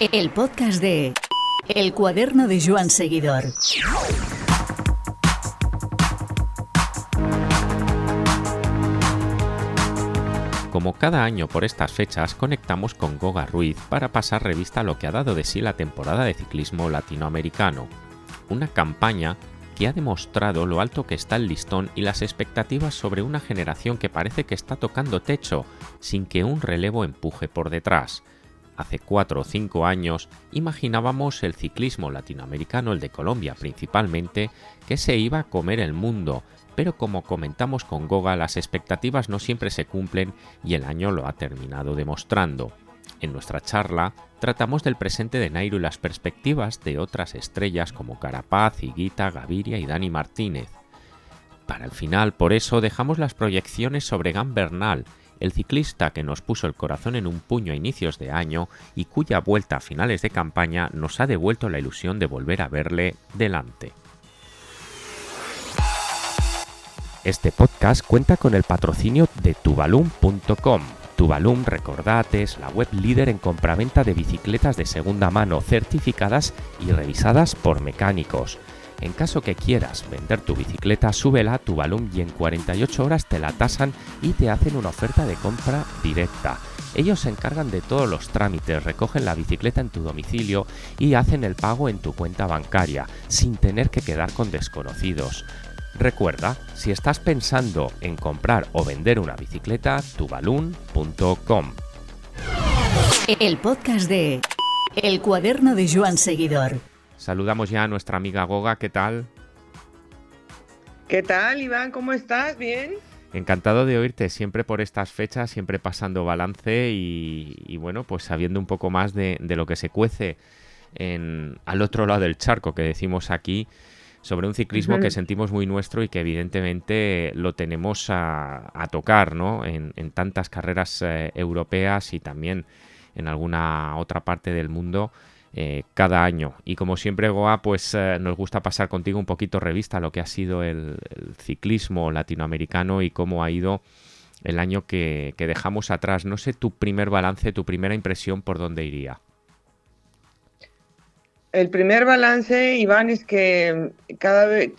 El podcast de El cuaderno de Joan Seguidor. Como cada año por estas fechas, conectamos con Goga Ruiz para pasar revista a lo que ha dado de sí la temporada de ciclismo latinoamericano. Una campaña que ha demostrado lo alto que está el listón y las expectativas sobre una generación que parece que está tocando techo, sin que un relevo empuje por detrás. Hace cuatro o cinco años imaginábamos el ciclismo latinoamericano, el de Colombia principalmente, que se iba a comer el mundo, pero como comentamos con Goga, las expectativas no siempre se cumplen y el año lo ha terminado demostrando. En nuestra charla tratamos del presente de Nairo y las perspectivas de otras estrellas como Carapaz, Higuita, Gaviria y Dani Martínez. Para el final, por eso, dejamos las proyecciones sobre Gan Bernal, el ciclista que nos puso el corazón en un puño a inicios de año y cuya vuelta a finales de campaña nos ha devuelto la ilusión de volver a verle delante. Este podcast cuenta con el patrocinio de tubalum.com. Tubalum, recordad, es la web líder en compraventa de bicicletas de segunda mano certificadas y revisadas por mecánicos. En caso que quieras vender tu bicicleta, súbela a Tubalum y en 48 horas te la tasan y te hacen una oferta de compra directa. Ellos se encargan de todos los trámites, recogen la bicicleta en tu domicilio y hacen el pago en tu cuenta bancaria, sin tener que quedar con desconocidos. Recuerda, si estás pensando en comprar o vender una bicicleta, tubalun.com. El podcast de El cuaderno de Joan Seguidor. Saludamos ya a nuestra amiga Goga, ¿qué tal? ¿Qué tal, Iván? ¿Cómo estás? ¿Bien? Encantado de oírte siempre por estas fechas, siempre pasando balance y, bueno, pues sabiendo un poco más de, lo que se cuece en, al otro lado del charco que decimos aquí sobre un ciclismo que sentimos muy nuestro y que evidentemente lo tenemos a, tocar ¿no? en, tantas carreras eh, europeas y también en alguna otra parte del mundo eh, cada año. Y como siempre, Goa, pues eh, nos gusta pasar contigo un poquito revista lo que ha sido el, ciclismo latinoamericano y cómo ha ido el año que, dejamos atrás. No sé tu primer balance, tu primera impresión por dónde iría. El primer balance, Iván, es que cada vez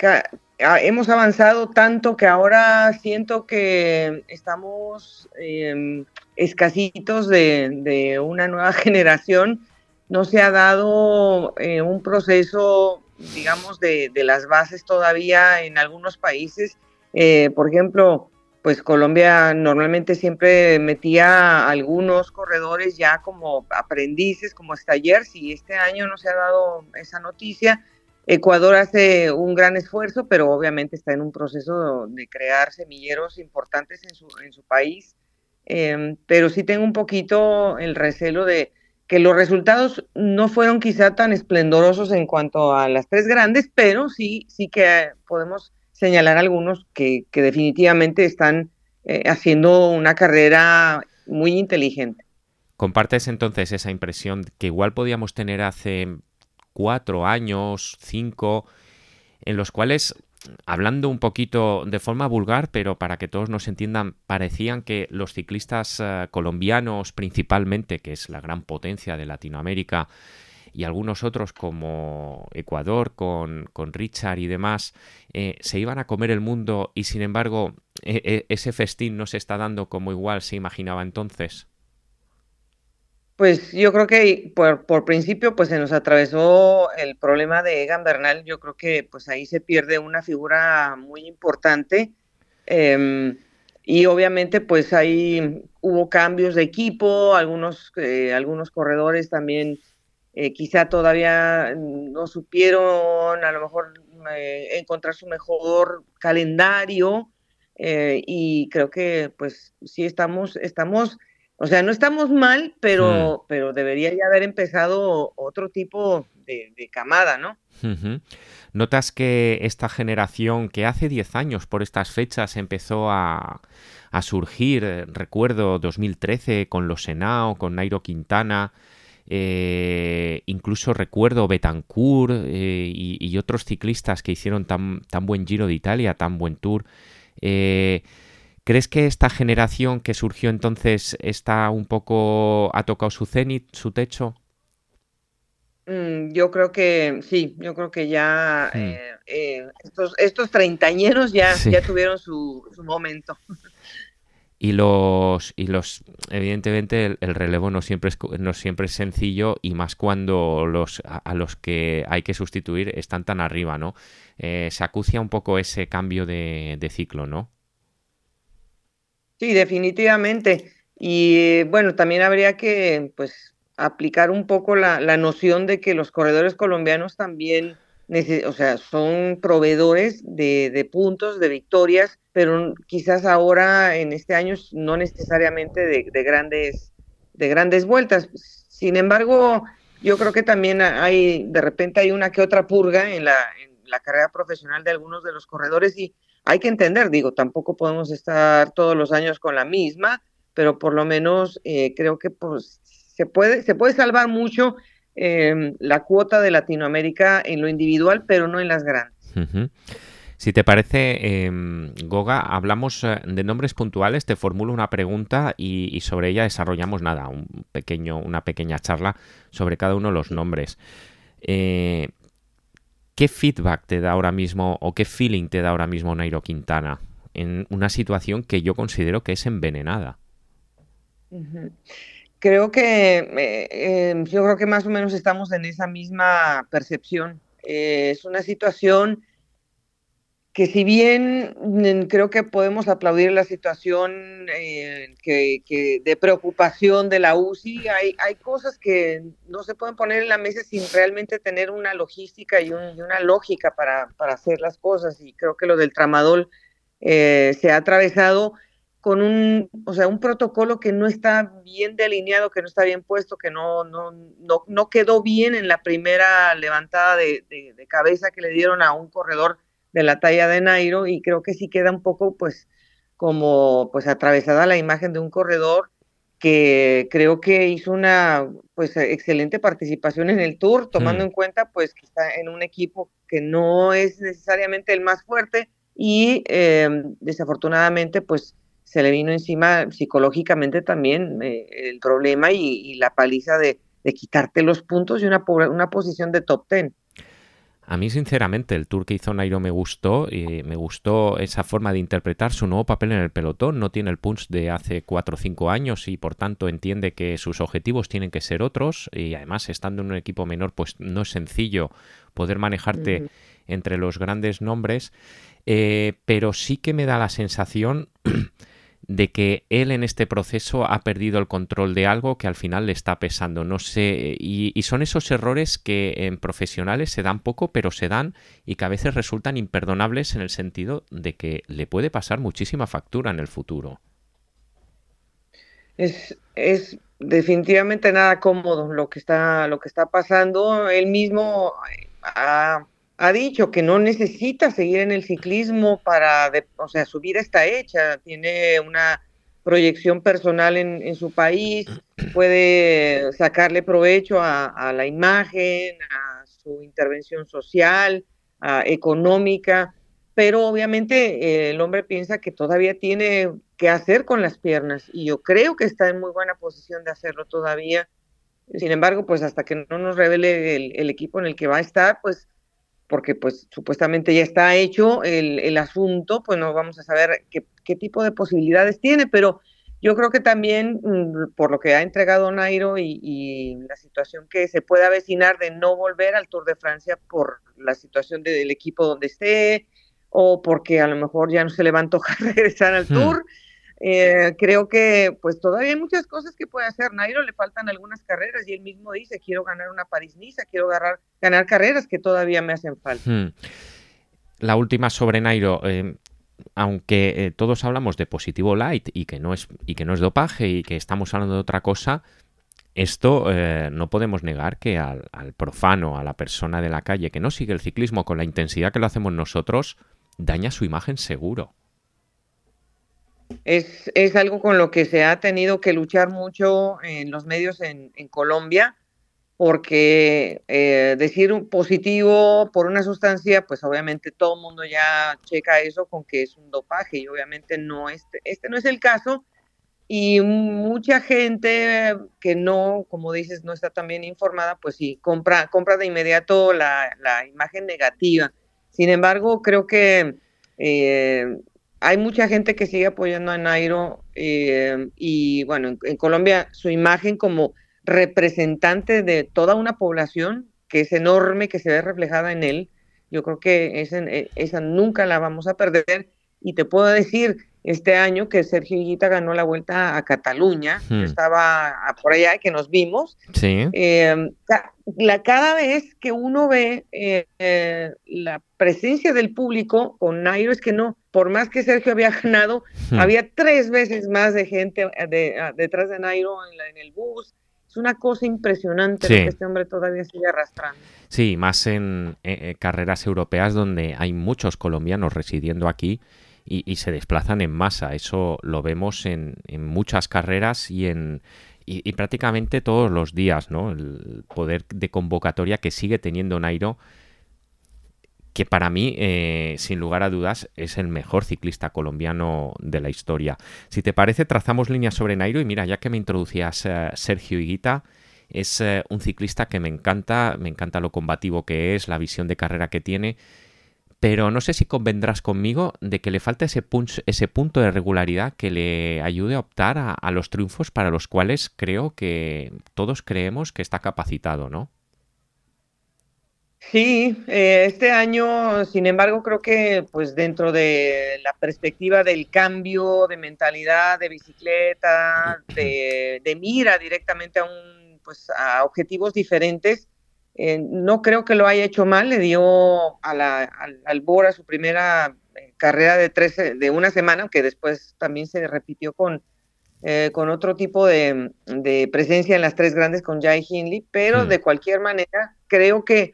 hemos avanzado tanto que ahora siento que estamos em, escasitos de, una nueva generación no se ha dado eh, un proceso, digamos, de, las bases todavía en algunos países. Eh, por ejemplo, pues Colombia normalmente siempre metía algunos corredores ya como aprendices, como stallers, y este año no se ha dado esa noticia. Ecuador hace un gran esfuerzo, pero obviamente está en un proceso de crear semilleros importantes en su, en su país. Em, pero sí tengo un poquito el recelo de, que los resultados no fueron quizá tan esplendorosos en cuanto a las tres grandes, pero sí, sí que podemos señalar algunos que, definitivamente están eh, haciendo una carrera muy inteligente. ¿Compartes entonces esa impresión que igual podíamos tener hace cuatro años, cinco, en los cuales hablando un poquito de forma vulgar, pero para que todos nos entiendan, parecían que los ciclistas eh, colombianos principalmente, que es la gran potencia de Latinoamérica, y algunos otros como Ecuador con, Richard y demás, eh, se iban a comer el mundo y sin embargo e, e, ese festín no se está dando como igual se imaginaba entonces. Pues yo creo que por, por, principio pues se nos atravesó el problema de Egan Bernal. Yo creo que pues ahí se pierde una figura muy importante. Em, y obviamente pues ahí hubo cambios de equipo, algunos, eh, algunos corredores también eh, quizá todavía no supieron a lo mejor eh, encontrar su mejor calendario. y creo que pues sí estamos, estamos o sea, no estamos mal, pero, pero debería ya haber empezado otro tipo de, camada, ¿no? Notas que esta generación que hace 10 años por estas fechas empezó a, surgir, eh, recuerdo 2013 con los Senao, con Nairo Quintana, eh, incluso recuerdo Betancourt eh, y, otros ciclistas que hicieron tan, tan buen Giro de Italia, tan buen tour. ¿Crees que esta generación que surgió entonces está un poco, ha tocado su cenit, su techo? Mm, yo creo que sí, yo creo que ya hmm. eh, eh, estos, estos treintañeros ya, ya tuvieron su, momento. Y los, y los evidentemente el, relevo no siempre, es, no siempre es sencillo y más cuando los, a, los que hay que sustituir están tan arriba, ¿no? Eh, se acucia un poco ese cambio de, de ciclo, ¿no? Sí, definitivamente. Y bueno, también habría que pues aplicar un poco la, la noción de que los corredores colombianos también, o sea, son proveedores de, de, puntos, de victorias, pero quizás ahora en este año no necesariamente de, de, grandes, de grandes vueltas. Sin embargo, yo creo que también hay, de repente hay una que otra purga en la, en la carrera profesional de algunos de los corredores y hay que entender, digo, tampoco podemos estar todos los años con la misma, pero por lo menos eh, creo que pues se puede, se puede salvar mucho em, la cuota de Latinoamérica en lo individual, pero no en las grandes. Si te parece, em, Goga, hablamos eh, de nombres puntuales, te formulo una pregunta y, sobre ella desarrollamos nada, un pequeño, una pequeña charla sobre cada uno de los nombres. Eh, ¿Qué feedback te da ahora mismo o qué feeling te da ahora mismo Nairo Quintana en una situación que yo considero que es envenenada? Creo que eh, em, yo creo que más o menos estamos en esa misma percepción. Eh, es una situación que si bien mm, creo que podemos aplaudir la situación eh, que, de preocupación de la UCI, hay, hay cosas que no se pueden poner en la mesa sin realmente tener una logística y, una lógica para, para, hacer las cosas. Y creo que lo del tramadol se ha atravesado con un, o sea, un protocolo que no está bien delineado, que no está bien puesto, que no, no, no, no quedó bien en la primera levantada de, de, cabeza que le dieron a un corredor de la talla de Nairo y creo que sí queda un poco pues como pues atravesada la imagen de un corredor que creo que hizo una pues excelente participación en el tour tomando mm. en cuenta pues que está en un equipo que no es necesariamente el más fuerte y eh, desafortunadamente pues se le vino encima psicológicamente también eh, el problema y, la paliza de, quitarte los puntos y una, una posición de top ten. A mí, sinceramente, el tour que hizo Nairo me gustó. Y me gustó esa forma de interpretar su nuevo papel en el pelotón. No tiene el punch de hace 4 o 5 años y, por tanto, entiende que sus objetivos tienen que ser otros. Y además, estando en un equipo menor, pues no es sencillo poder manejarte entre los grandes nombres. Eh, pero sí que me da la sensación de que él en este proceso ha perdido el control de algo que al final le está pesando. No sé, y, son esos errores que en profesionales se dan poco, pero se dan y que a veces resultan imperdonables en el sentido de que le puede pasar muchísima factura en el futuro. Es, es definitivamente nada cómodo lo que está, lo que está pasando. Él mismo ha ha dicho que no necesita seguir en el ciclismo para, o sea, su vida está hecha, tiene una proyección personal en, su país, puede sacarle provecho a, la imagen, a su intervención social, económica, pero obviamente eh, el hombre piensa que todavía tiene que hacer con las piernas y yo creo que está en muy buena posición de hacerlo todavía. Sin embargo, pues hasta que no nos revele el equipo en el que va a estar, pues porque pues supuestamente ya está hecho el, asunto, pues no vamos a saber qué, tipo de posibilidades tiene, pero yo creo que también mm, por lo que ha entregado Nairo y, la situación que se puede avecinar de no volver al Tour de Francia por la situación del equipo donde esté o porque a lo mejor ya no se le va a antojar regresar al hmm. Tour. Eh, creo que pues todavía hay muchas cosas que puede hacer. Nairo le faltan algunas carreras y él mismo dice, quiero ganar una París-Niza, quiero ganar, ganar carreras que todavía me hacen falta. Hmm. La última sobre Nairo. Eh, aunque eh, todos hablamos de positivo light y que no es y que no es dopaje y que estamos hablando de otra cosa, esto no podemos negar que al, profano, a la persona de la calle que no sigue el ciclismo con la intensidad que lo hacemos nosotros, daña su imagen seguro es, es, algo con lo que se ha tenido que luchar mucho en los medios en, Colombia, porque eh, decir un positivo por una sustancia, pues obviamente todo el mundo ya checa eso con que es un dopaje y obviamente no este, este no es el caso, y mucha gente que no, como dices, no está tan bien informada, pues sí, compra, compra de inmediato la, imagen negativa. Sin embargo, creo que eh, hay mucha gente que sigue apoyando a Nairo eh, y bueno, en, Colombia su imagen como representante de toda una población que es enorme, que se ve reflejada en él, yo creo que esa, eh, esa nunca la vamos a perder y te puedo decir, este año que Sergio Higuita ganó la vuelta a Cataluña, hmm. estaba por allá que nos vimos. Sí. Eh, la, cada vez que uno ve eh, la presencia del público con Nairo, es que no, por más que Sergio había ganado, hmm. había tres veces más de gente detrás de Nairo en, el bus. Es una cosa impresionante que este hombre todavía sigue arrastrando. Sí, más en eh, carreras europeas donde hay muchos colombianos residiendo aquí y, se desplazan en masa. Eso lo vemos en, muchas carreras y en y, prácticamente todos los días, ¿no? El poder de convocatoria que sigue teniendo Nairo, que para mí, eh, sin lugar a dudas, es el mejor ciclista colombiano de la historia. Si te parece, trazamos líneas sobre Nairo y mira, ya que me introducías eh, Sergio Higuita, es eh, un ciclista que me encanta, me encanta lo combativo que es, la visión de carrera que tiene pero no sé si convendrás conmigo de que le falta ese, ese punto de regularidad que le ayude a optar a, los triunfos para los cuales creo que todos creemos que está capacitado, ¿no? Sí, eh, este año, sin embargo, creo que pues dentro de la perspectiva del cambio de mentalidad de bicicleta, de, de mira directamente a un pues a objetivos diferentes, eh, no creo que lo haya hecho mal, le dio a la, al, Bora su primera eh, carrera de, tres, de una semana, que después también se repitió con, eh, con otro tipo de, presencia en las tres grandes con Jai Hindley, pero hmm. de cualquier manera creo que,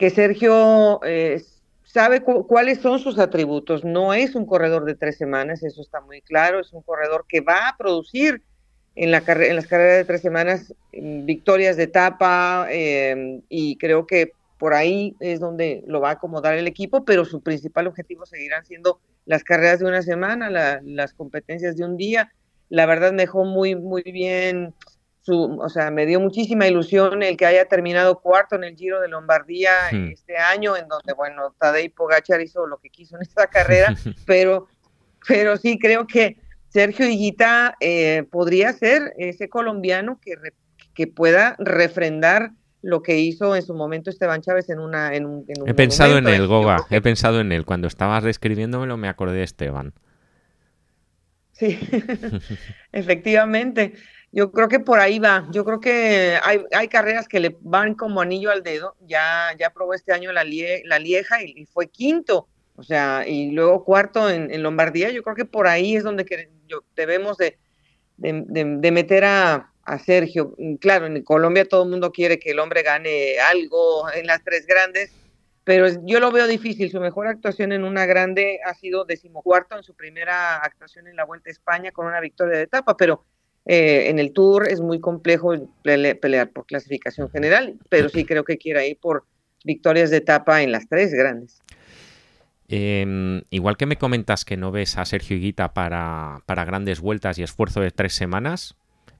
que Sergio sabe cuáles son sus atributos. No es un corredor de tres semanas, eso está muy claro, es un corredor que va a producir en, la en las carreras de tres semanas victorias de etapa em, y creo que por ahí es donde lo va a acomodar el equipo, pero su principal objetivo seguirán siendo las carreras de una semana, las competencias de un día. La verdad me dejó muy, muy bien, su, o sea, me dio muchísima ilusión el que haya terminado cuarto en el Giro de Lombardía hmm. este año, en donde, bueno, Tadej Pogachar hizo lo que quiso en esta carrera, pero, pero sí creo que Sergio Higuita eh, podría ser ese colombiano que, que pueda refrendar lo que hizo en su momento Esteban Chávez en una en un, He pensado en él, Goga, he pensado en él. Cuando estabas describiéndomelo me acordé de Esteban. Sí, efectivamente. Yo creo que por ahí va. Yo creo que hay, hay, carreras que le van como anillo al dedo. Ya, ya probó este año la, la Lieja y, fue quinto. O sea, y luego cuarto en, Lombardía. Yo creo que por ahí es donde debemos de, de, meter a, a, Sergio. Mm, claro, en Colombia todo el mundo quiere que el hombre gane algo en las tres grandes, pero yo lo veo difícil. Su mejor actuación en una grande ha sido decimocuarto en su primera actuación en la Vuelta a España con una victoria de etapa, pero eh, en el Tour es muy complejo pelear por clasificación general, pero sí creo que quiere ir por victorias de etapa en las tres grandes. Em, igual que me comentas que no ves a Sergio Higuita para, para grandes vueltas y esfuerzo de tres semanas,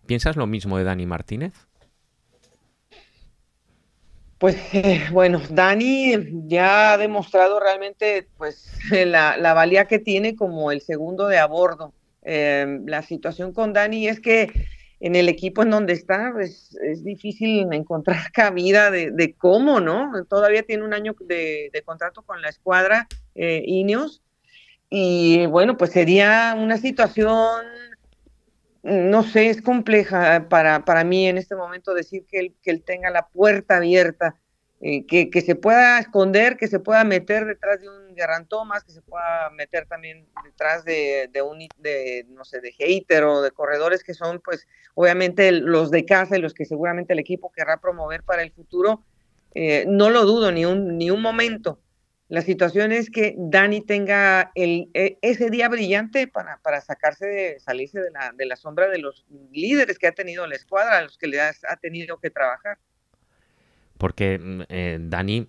¿piensas lo mismo de Dani Martínez? Pues eh, bueno, Dani ya ha demostrado realmente pues la, la, valía que tiene como el segundo de a bordo. Em, la situación con Dani es que en el equipo en donde está, pues, es difícil encontrar cabida de, cómo, ¿no? Todavía tiene un año de, contrato con la escuadra eh, Ineos y bueno, pues sería una situación, no sé, es compleja para, para mí en este momento decir que él, que él tenga la puerta abierta eh, que, se pueda esconder, que se pueda meter detrás de un Garant Thomas, que se pueda meter también detrás de, de, un, de, no sé, de hater o de corredores que son, pues, obviamente los de casa y los que seguramente el equipo querrá promover para el futuro, eh, no lo dudo ni un, ni un momento. La situación es que Dani tenga el, e, ese día brillante para, para sacarse de, salirse de la, de la sombra de los líderes que ha tenido la escuadra, a los que le ha tenido que trabajar porque mm, eh, Dani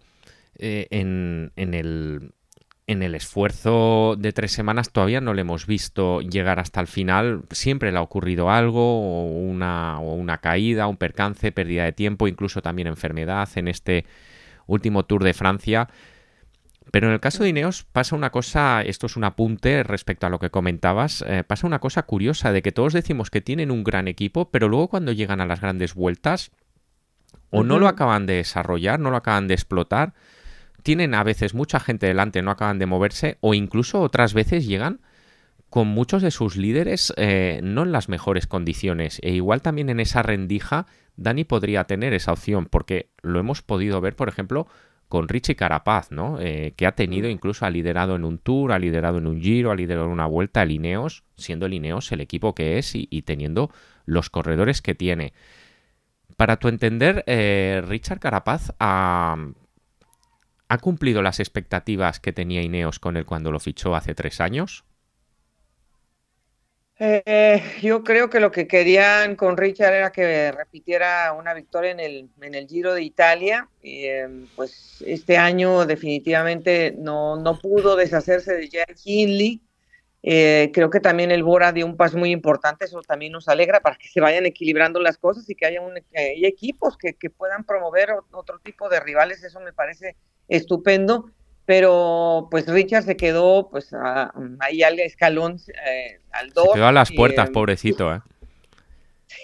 eh, en, el, esfuerzo de tres semanas todavía no le hemos visto llegar hasta el final. Siempre le ha ocurrido algo, o una, o una caída, un percance, pérdida de tiempo, incluso también enfermedad en este último Tour de Francia. Pero en el caso de Ineos pasa una cosa, esto es un apunte respecto a lo que comentabas, eh, pasa una cosa curiosa de que todos decimos que tienen un gran equipo, pero luego cuando llegan a las grandes vueltas o no lo acaban de desarrollar, no lo acaban de explotar, tienen a veces mucha gente delante, no acaban de moverse, o incluso otras veces llegan con muchos de sus líderes eh, no en las mejores condiciones. E igual también en esa rendija, Dani podría tener esa opción, porque lo hemos podido ver, por ejemplo, con Richie Carapaz, ¿no? Eh, que ha tenido, incluso ha liderado en un tour, ha liderado en un giro, ha liderado en una vuelta el Ineos, siendo el Ineos el equipo que es y, teniendo los corredores que tiene. Para tu entender, eh, Richard Carapaz ha, ¿Ha cumplido las expectativas que tenía Ineos con él cuando lo fichó hace tres años? Eh, yo creo que lo que querían con Richard era que repitiera una victoria en el, en el Giro de Italia. Y, em, pues este año definitivamente no, no pudo deshacerse de Jack Hindley. Eh, creo que también el Bora dio un paso muy importante, eso también nos alegra para que se vayan equilibrando las cosas y que haya, un, equipos que, que, puedan promover otro tipo de rivales, eso me parece estupendo, pero pues Richard se quedó pues ahí al escalón eh, al 2. Se quedó a las puertas, pobrecito, ¿eh?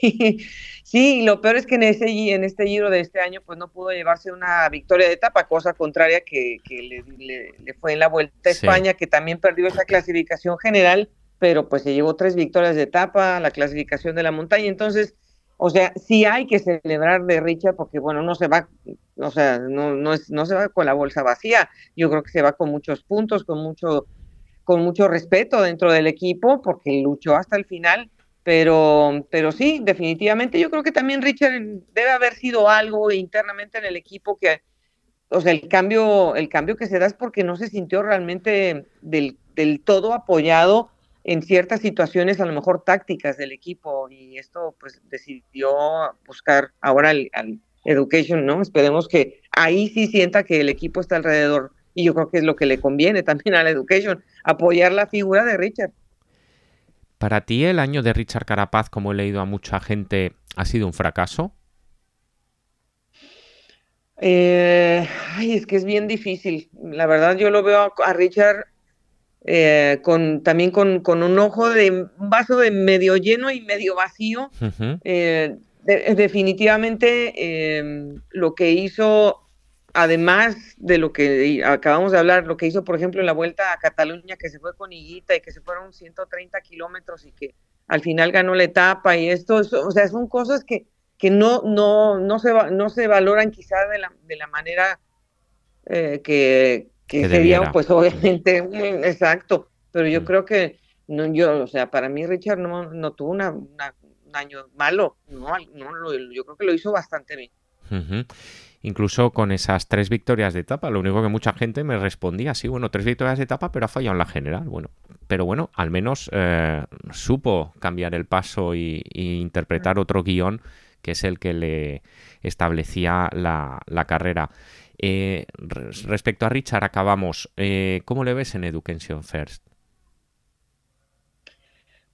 Sí, sí, lo peor es que en, ese, en este giro de este año pues no pudo llevarse una victoria de etapa, cosa contraria que, le, fue en la Vuelta a España, que también perdió esa clasificación general, pero pues se llevó tres victorias de etapa, la clasificación de la montaña, entonces o sea, sí hay que celebrar de Richard porque, bueno, no se va, o sea, no, no, es, no se va con la bolsa vacía. Yo creo que se va con muchos puntos, con mucho, con mucho respeto dentro del equipo porque luchó hasta el final. Pero, pero sí, definitivamente yo creo que también Richard debe haber sido algo internamente en el equipo que, o sea, el cambio, el cambio que se da es porque no se sintió realmente del, todo apoyado en ciertas situaciones a lo mejor tácticas del equipo y esto pues decidió buscar ahora al, Education, ¿no? Esperemos que ahí sí sienta que el equipo está alrededor y yo creo que es lo que le conviene también al Education, apoyar la figura de Richard. ¿Para ti el año de Richard Carapaz, como he leído a mucha gente, ha sido un fracaso? Eh, ay, es que es bien difícil. La verdad yo lo veo a Richard eh, con, también con, un ojo de un vaso de medio lleno y medio vacío. Eh, definitivamente em, lo que hizo, además de lo que acabamos de hablar, lo que hizo, por ejemplo, en la vuelta a Cataluña, que se fue con Higuita y que se fueron 130 kilómetros y que al final ganó la etapa y esto, o sea, son cosas que, que no, no, no, se, no se valoran quizás de la, de la manera eh, que, que, sería pues obviamente exacto, pero yo mm. creo que no, yo, o sea, para mí Richard no, no tuvo una, un año malo, no, no yo creo que lo hizo bastante bien. Incluso con esas tres victorias de etapa, lo único que mucha gente me respondía, sí, bueno, tres victorias de etapa, pero ha fallado en la general. Bueno, pero bueno, al menos eh, supo cambiar el paso y, interpretar mm. otro guion que es el que le establecía la, la carrera. Eh, respecto a Richard, acabamos. Eh, ¿Cómo le ves en Education First?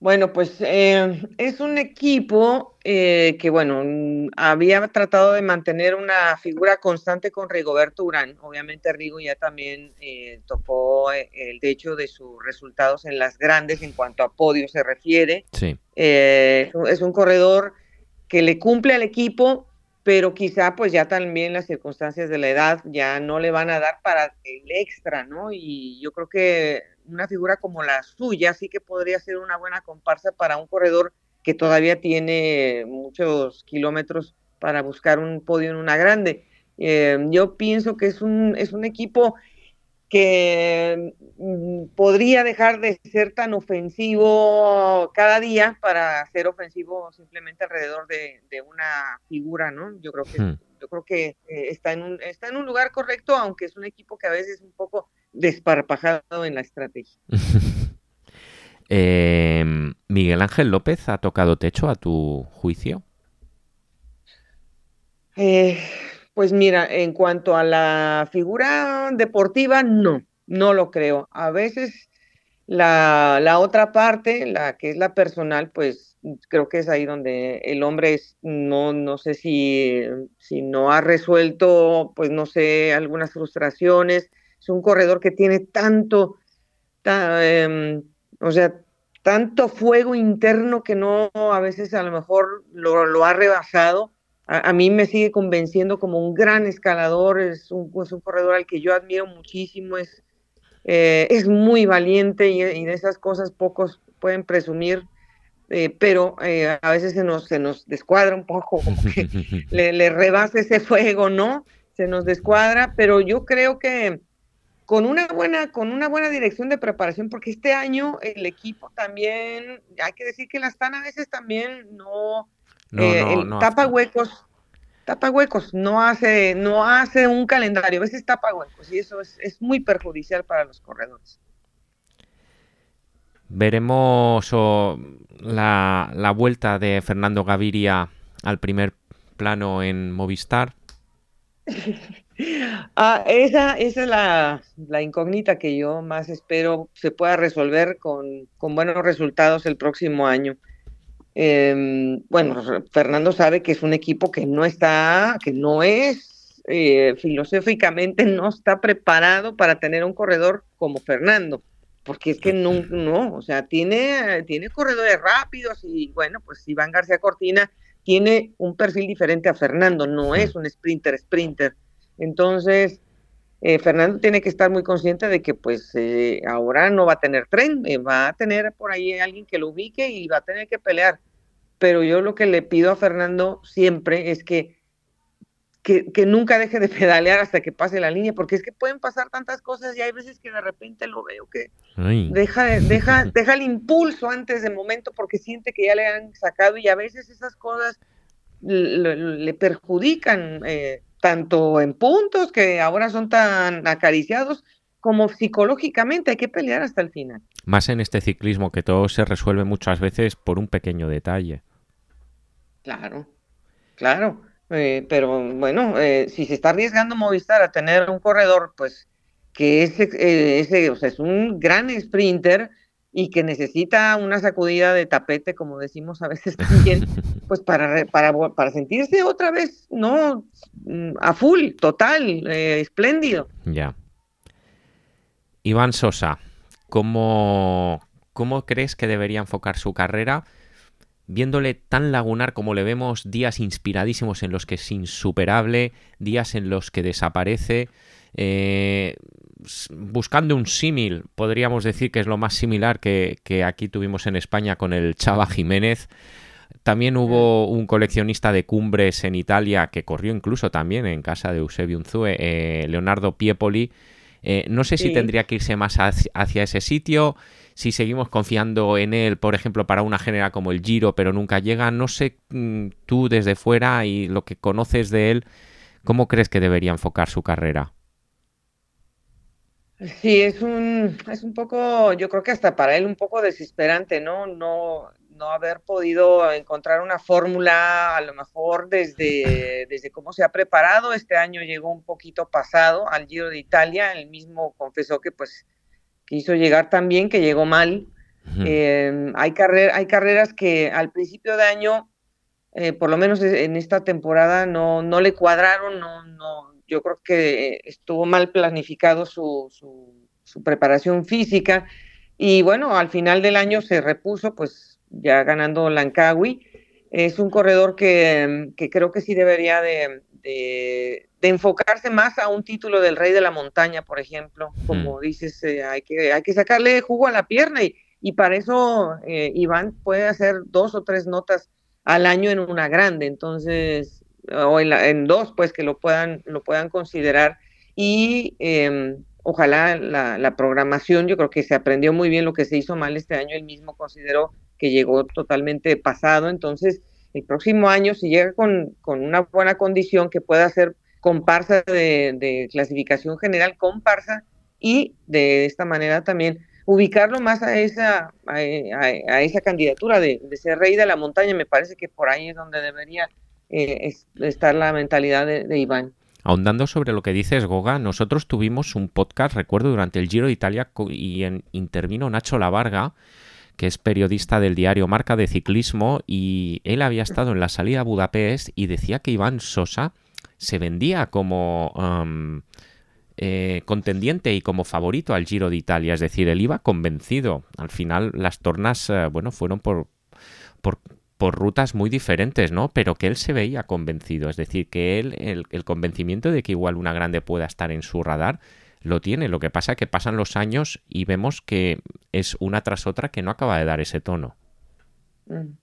Bueno, pues eh, es un equipo que, bueno, había tratado de mantener una figura constante con Rigoberto Urán. Obviamente Rigo ya también tocó el techo de sus resultados en las grandes en cuanto a podio se refiere. Sí. es un corredor que le cumple al equipo, pero quizá pues ya también las circunstancias de la edad ya no le van a dar para el extra, ¿no? Y yo creo que una figura como la suya sí que podría ser una buena comparsa para un corredor que todavía tiene muchos kilómetros para buscar un podio en una grande. Eh, yo pienso que es un, es un equipo que mm, podría dejar de ser tan ofensivo cada día para ser ofensivo simplemente alrededor de, una figura, ¿no? Yo creo que hmm. yo creo que eh, está en un está en un lugar correcto, aunque es un equipo que a veces es un poco desparpajado en la estrategia. Em, Miguel Ángel López ha tocado techo a tu juicio. Eh, pues mira, en cuanto a la figura deportiva, no. no lo creo. A veces la, la, otra parte, la que es la personal, pues creo que es ahí donde el hombre es, no, no sé si, si no ha resuelto, pues no sé, algunas frustraciones. Es un corredor que tiene tanto, em, o sea, tanto fuego interno que no, a veces a lo mejor lo, lo ha rebasado. A, mí me sigue convenciendo como un gran escalador, es un, es un corredor al que yo admiro muchísimo, es eh, es muy valiente y, de esas cosas pocos pueden presumir, eh, pero eh, a veces se nos, se nos descuadra un poco, como que le, le rebasa ese fuego, ¿no? Se nos descuadra, pero yo creo que con una buena, con una buena dirección de preparación, porque este año el equipo también, hay que decir que la están a veces también no, no, tapa huecos tapa huecos, no hace, no hace un calendario, a veces tapa huecos y eso es, muy perjudicial para los corredores. Veremos la, vuelta de Fernando Gaviria al primer plano en Movistar. ah, esa, esa es la, la, incógnita que yo más espero se pueda resolver con, con buenos resultados el próximo año. Eh, bueno, Fernando sabe que es un equipo que no está, que no es eh, filosóficamente, no está preparado para tener un corredor como Fernando, porque es que no, no o sea, tiene, tiene corredores rápidos y bueno, pues Iván García Cortina tiene un perfil diferente a Fernando, no es un sprinter, sprinter. Entonces, eh, Fernando tiene que estar muy consciente de que pues eh, ahora no va a tener tren, eh, va a tener por ahí alguien que lo ubique y va a tener que pelear. Pero yo lo que le pido a Fernando siempre es que, que, nunca deje de pedalear hasta que pase la línea, porque es que pueden pasar tantas cosas y hay veces que de repente lo veo que deja, deja, deja el impulso antes del momento porque siente que ya le han sacado y a veces esas cosas le, perjudican. Eh, tanto en puntos que ahora son tan acariciados, como psicológicamente hay que pelear hasta el final. Más en este ciclismo que todo se resuelve muchas veces por un pequeño detalle. Claro, claro. Eh, pero bueno, eh, si se está arriesgando Movistar a tener un corredor, pues que es, eh, ese, o sea, es un gran sprinter, y que necesita una sacudida de tapete, como decimos a veces también, pues para, para, para sentirse otra vez, ¿no? A full, total, eh, espléndido. Ya. Iván Sosa, ¿cómo, ¿cómo crees que debería enfocar su carrera? Viéndole tan lagunar como le vemos días inspiradísimos en los que es insuperable, días en los que desaparece, eh, buscando un símil, podríamos decir que es lo más similar que, aquí tuvimos en España con el Chava Jiménez. También hubo un coleccionista de cumbres en Italia que corrió incluso también en casa de Eusebio Unzue, eh, Leonardo Piepoli. Eh, no sé si tendría que irse más hacia, ese sitio, si seguimos confiando en él, por ejemplo, para una genera como el Giro, pero nunca llega. No sé mm, tú desde fuera y lo que conoces de él, ¿cómo crees que debería enfocar su carrera? Sí, es un, es un poco, yo creo que hasta para él un poco desesperante, ¿no? No, no haber podido encontrar una fórmula, a lo mejor desde, desde cómo se ha preparado. Este año llegó un poquito pasado al Giro de Italia, él mismo confesó que pues quiso llegar tan bien que llegó mal. Em, hay, hay carreras que al principio de año, eh, por lo menos en esta temporada, no, no le cuadraron, no, no, yo creo que estuvo mal planificado su, su, preparación física y bueno, al final del año se repuso, pues ya ganando Lankawi. Es un corredor que, que creo que sí debería de, de, enfocarse más a un título del Rey de la Montaña, por ejemplo. Como dices, eh, hay, que, hay que sacarle jugo a la pierna y, y para eso eh, Iván puede hacer dos o tres notas al año en una grande. Entonces, o en, dos, pues que lo puedan, lo puedan considerar. Y em, ojalá la, programación, yo creo que se aprendió muy bien lo que se hizo mal este año, él mismo consideró que llegó totalmente pasado, entonces el próximo año, si llega con, una buena condición, que pueda ser comparsa de, clasificación general, comparsa, y de esta manera también ubicarlo más a esa, a, esa candidatura de, de, ser rey de la montaña, me parece que por ahí es donde debería eh, estar la mentalidad de, Iván. Ahondando sobre lo que dices, Goga, nosotros tuvimos un podcast, recuerdo, durante el Giro de Italia y en, intervino Nacho Lavarga, que es periodista del diario Marca de Ciclismo, y él había estado en la salida a Budapest y decía que Iván Sosa se vendía como um, eh, contendiente y como favorito al Giro de Italia, es decir, él iba convencido. Al final las tornas, eh, bueno, fueron por, por, por, rutas muy diferentes, ¿no? Pero que él se veía convencido, es decir, que él, el, convencimiento de que igual una grande pueda estar en su radar, lo tiene. Lo que pasa es que pasan los años y vemos que es una tras otra que no acaba de dar ese tono. Mm.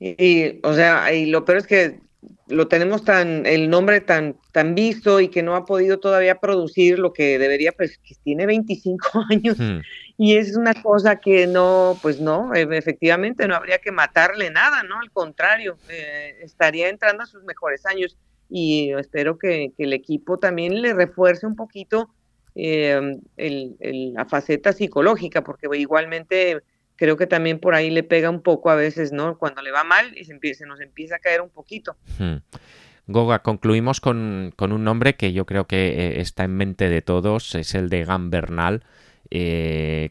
Y, o sea, y lo peor es que lo tenemos tan, el nombre tan, tan visto y que no ha podido todavía producir lo que debería, pues que tiene 25 años hmm. y es una cosa que no, pues no, e, efectivamente no habría que matarle nada, ¿no? Al contrario, eh, estaría entrando a sus mejores años y espero que, que el equipo también le refuerce un poquito eh, el, la faceta psicológica, porque igualmente creo que también por ahí le pega un poco a veces, ¿no? Cuando le va mal y se, nos empieza a caer un poquito. Goga, concluimos con, un nombre que yo creo que eh, está en mente de todos, es el de Gan Bernal. Eh,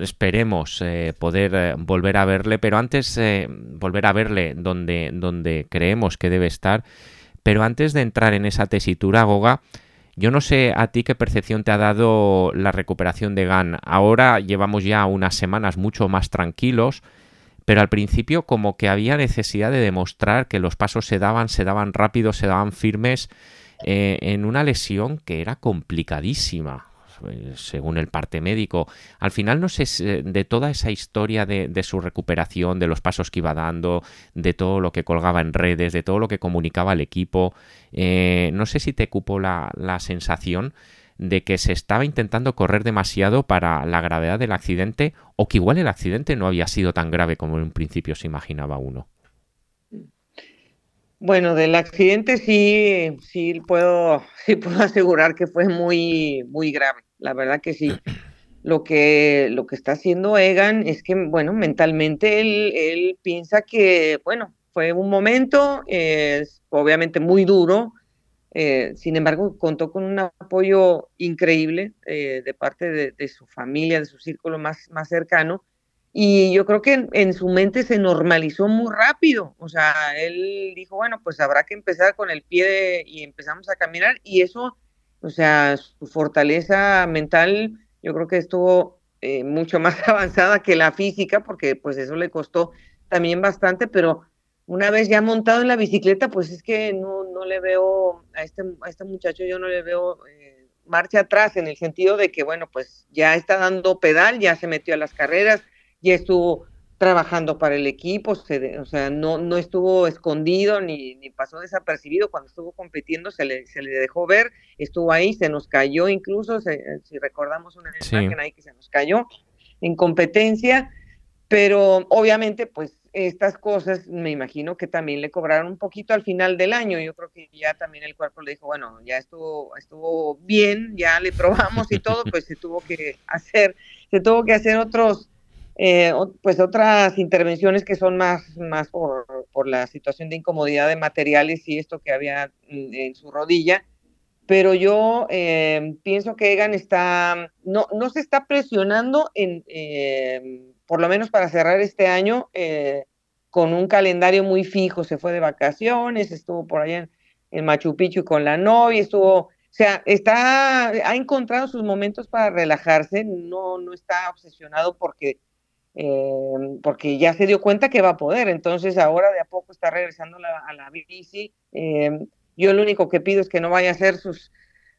esperemos poder volver a verle, pero antes volver a verle donde, donde creemos que debe estar. Pero antes de entrar en esa tesitura, Goga, yo no sé a ti qué percepción te ha dado la recuperación de GAN. Ahora llevamos ya unas semanas mucho más tranquilos, pero al principio como que había necesidad de demostrar que los pasos se daban, se daban rápido, se daban firmes eh, en una lesión que era complicadísima. Eh, según el parte médico. Al final, no sé, eh, de toda esa historia de, su recuperación, de los pasos que iba dando, de todo lo que colgaba en redes, de todo lo que comunicaba el equipo, eh, no sé si te cupo la, sensación de que se estaba intentando correr demasiado para la gravedad del accidente o que igual el accidente no había sido tan grave como en un principio se imaginaba uno. Bueno, del accidente sí, sí puedo, sí puedo asegurar que fue muy, muy grave. La verdad que sí. Lo que, lo que está haciendo Egan es que, bueno, mentalmente él, él piensa que, bueno, fue un momento, obviamente muy duro. Eh, sin embargo, contó con un apoyo increíble eh, de parte de, de, su familia, de su círculo más, más cercano y yo creo que en, su mente se normalizó muy rápido. O sea, él dijo, bueno, pues habrá que empezar con el pie y empezamos a caminar. Y eso, o sea, su fortaleza mental, yo creo que estuvo eh, mucho más avanzada que la física, porque pues eso le costó también bastante, pero una vez ya montado en la bicicleta, pues es que no, no le veo a este, a este muchacho, yo no le veo eh, marcha atrás en el sentido de que, bueno, pues ya está dando pedal, ya se metió a las carreras, ya estuvo trabajando para el equipo, o sea, no, no estuvo escondido ni, ni pasó desapercibido. Cuando estuvo compitiendo, se le, se le dejó ver, estuvo ahí, se nos cayó incluso, si recordamos una imagen ahí que se nos cayó en competencia, pero obviamente pues estas cosas me imagino que también le cobraron un poquito al final del año, yo creo que ya también el cuerpo le dijo, bueno, ya estuvo, estuvo bien, ya le probamos y todo, pues se tuvo que hacer, se tuvo que hacer otros eh, pues otras intervenciones que son más, más por, por, la situación de incomodidad de materiales y esto que había en su rodilla. Pero yo eh, pienso que Egan está, no, no se está presionando en, eh, por lo menos para cerrar este año, con un calendario muy fijo. Se fue de vacaciones, estuvo por allá en, en Machu Picchu con la novia, estuvo o sea, está, ha encontrado sus momentos para relajarse, no, no está obsesionado porque eh, porque ya se dio cuenta que va a poder, entonces ahora de a poco está regresando a la bici. Eh, yo lo único que pido es que no vaya a hacer sus,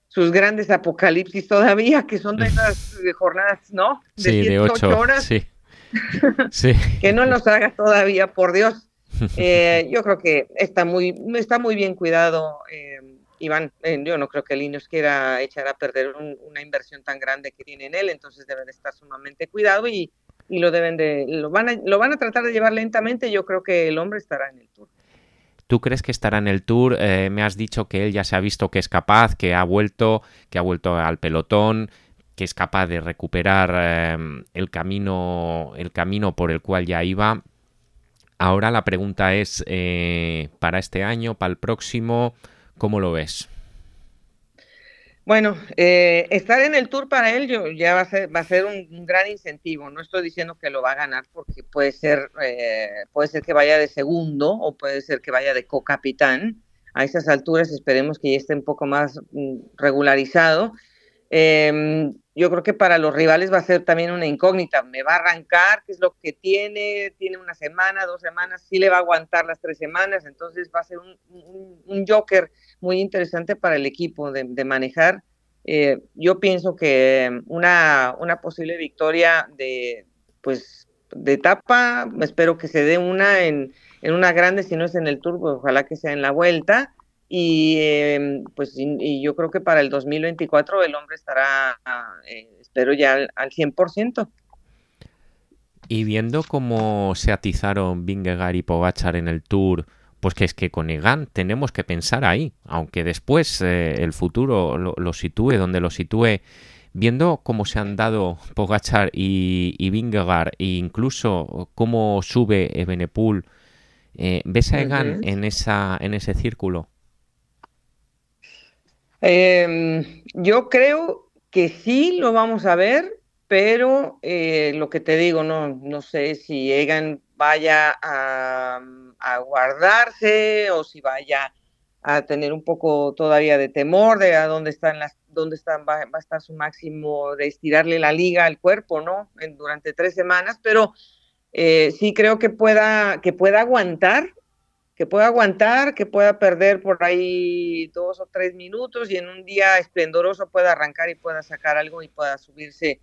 sus grandes apocalipsis todavía, que son de esas jornadas, ¿no? De sí, de ocho horas. Sí. sí. que no los haga todavía, por Dios. Eh, yo creo que está muy, está muy bien cuidado. Iván, yo no creo que el Ineos quiera echar a perder una inversión tan grande que tiene en él, entonces debe de estar sumamente cuidado y, y lo deben de, lo van, a, lo van a tratar de llevar lentamente, yo creo que el hombre estará en el Tour. ¿Tú crees que estará en el Tour? Eh, me has dicho que él ya se ha visto que es capaz, que ha vuelto, que ha vuelto al pelotón, que es capaz de recuperar eh, el, camino, el camino por el cual ya iba. Ahora la pregunta es, eh, para este año, para el próximo, ¿cómo lo ves? Bueno, eh, estar en el tour para él ya va a ser, va a ser un, gran incentivo. No estoy diciendo que lo va a ganar porque puede ser, eh, puede ser que vaya de segundo o puede ser que vaya de co-capitán. A esas alturas esperemos que ya esté un poco más mm, regularizado. Em, yo creo que para los rivales va a ser también una incógnita. ¿Me va a arrancar? ¿Qué es lo que tiene? ¿Tiene una semana, dos semanas? ¿Sí le va a aguantar las tres semanas? Entonces va a ser un, joker muy interesante para el equipo de, manejar. Eh, yo pienso que una, una posible victoria de, pues, de etapa, espero que se dé una en, en una grande, si no es en el Tour, pues ojalá que sea en la vuelta y em, pues y, yo creo que para el 2024 el hombre estará, eh, espero ya al, 100%. Y viendo cómo se atizaron Vingegaard y Pogachar en el Tour, pues que es que con Egan tenemos que pensar ahí, aunque después eh, el futuro lo, sitúe donde lo sitúe. Viendo cómo se han dado Pogachar y, y Vingegaard e incluso cómo sube Ebenepul, eh, ¿ves a Egan en, esa, en ese círculo? Em, yo creo que sí lo vamos a ver, pero eh, lo que te digo, no, no sé si Egan vaya a, guardarse o si vaya a tener un poco todavía de temor de a dónde están las dónde están, va, a estar su máximo de estirarle la liga al cuerpo, ¿no? En, durante tres semanas, pero eh, sí creo que pueda, que pueda aguantar que pueda aguantar, que pueda perder por ahí dos o tres minutos y en un día esplendoroso pueda arrancar y pueda sacar algo y pueda subirse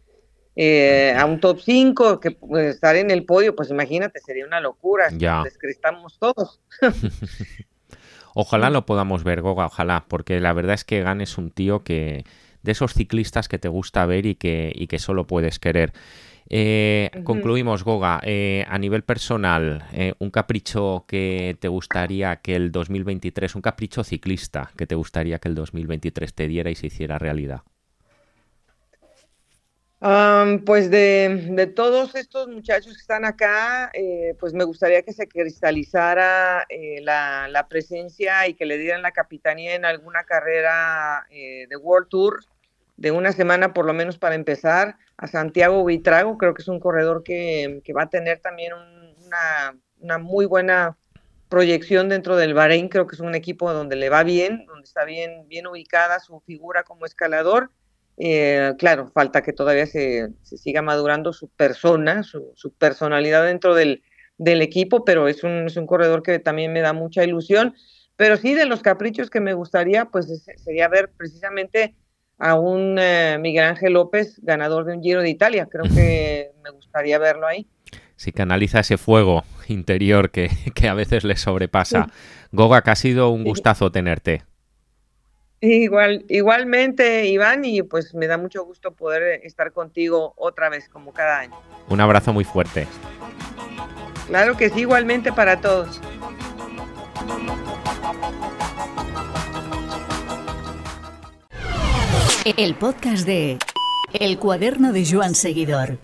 eh, a un top 5, que pues, estar en el podio, pues imagínate, sería una locura. Ya. Descrestamos todos. ojalá lo podamos ver, Goga, ojalá, porque la verdad es que Gan es un tío que de esos ciclistas que te gusta ver y que, y que solo puedes querer. Eh, concluimos, Goga, eh, a nivel personal, eh, un capricho que te gustaría que el 2023, un capricho ciclista que te gustaría que el 2023 te diera y se hiciera realidad. pues de, todos estos muchachos que están acá, pues me gustaría que se cristalizara la, la, presencia y que le dieran la capitanía en alguna carrera de World Tour de una semana por lo menos para empezar a Santiago Buitrago. Creo que es un corredor que, va a tener también una, muy buena proyección dentro del Bahrein. Creo que es un equipo donde le va bien, donde está bien, bien ubicada su figura como escalador. Eh, claro, falta que todavía se, siga madurando su persona, su, personalidad dentro del, equipo, pero es un, es un corredor que también me da mucha ilusión. Pero sí, de los caprichos que me gustaría, pues sería ver precisamente a un eh, Miguel Ángel López, ganador de un Giro de Italia. Creo que me gustaría verlo ahí. Sí, canaliza ese fuego interior que, a veces le sobrepasa. Goga, que ha sido un gustazo tenerte. Igual, igualmente, Iván, y pues me da mucho gusto poder estar contigo otra vez, como cada año. Un abrazo muy fuerte. Claro que sí, igualmente para todos. El podcast de El cuaderno de Joan Seguidor.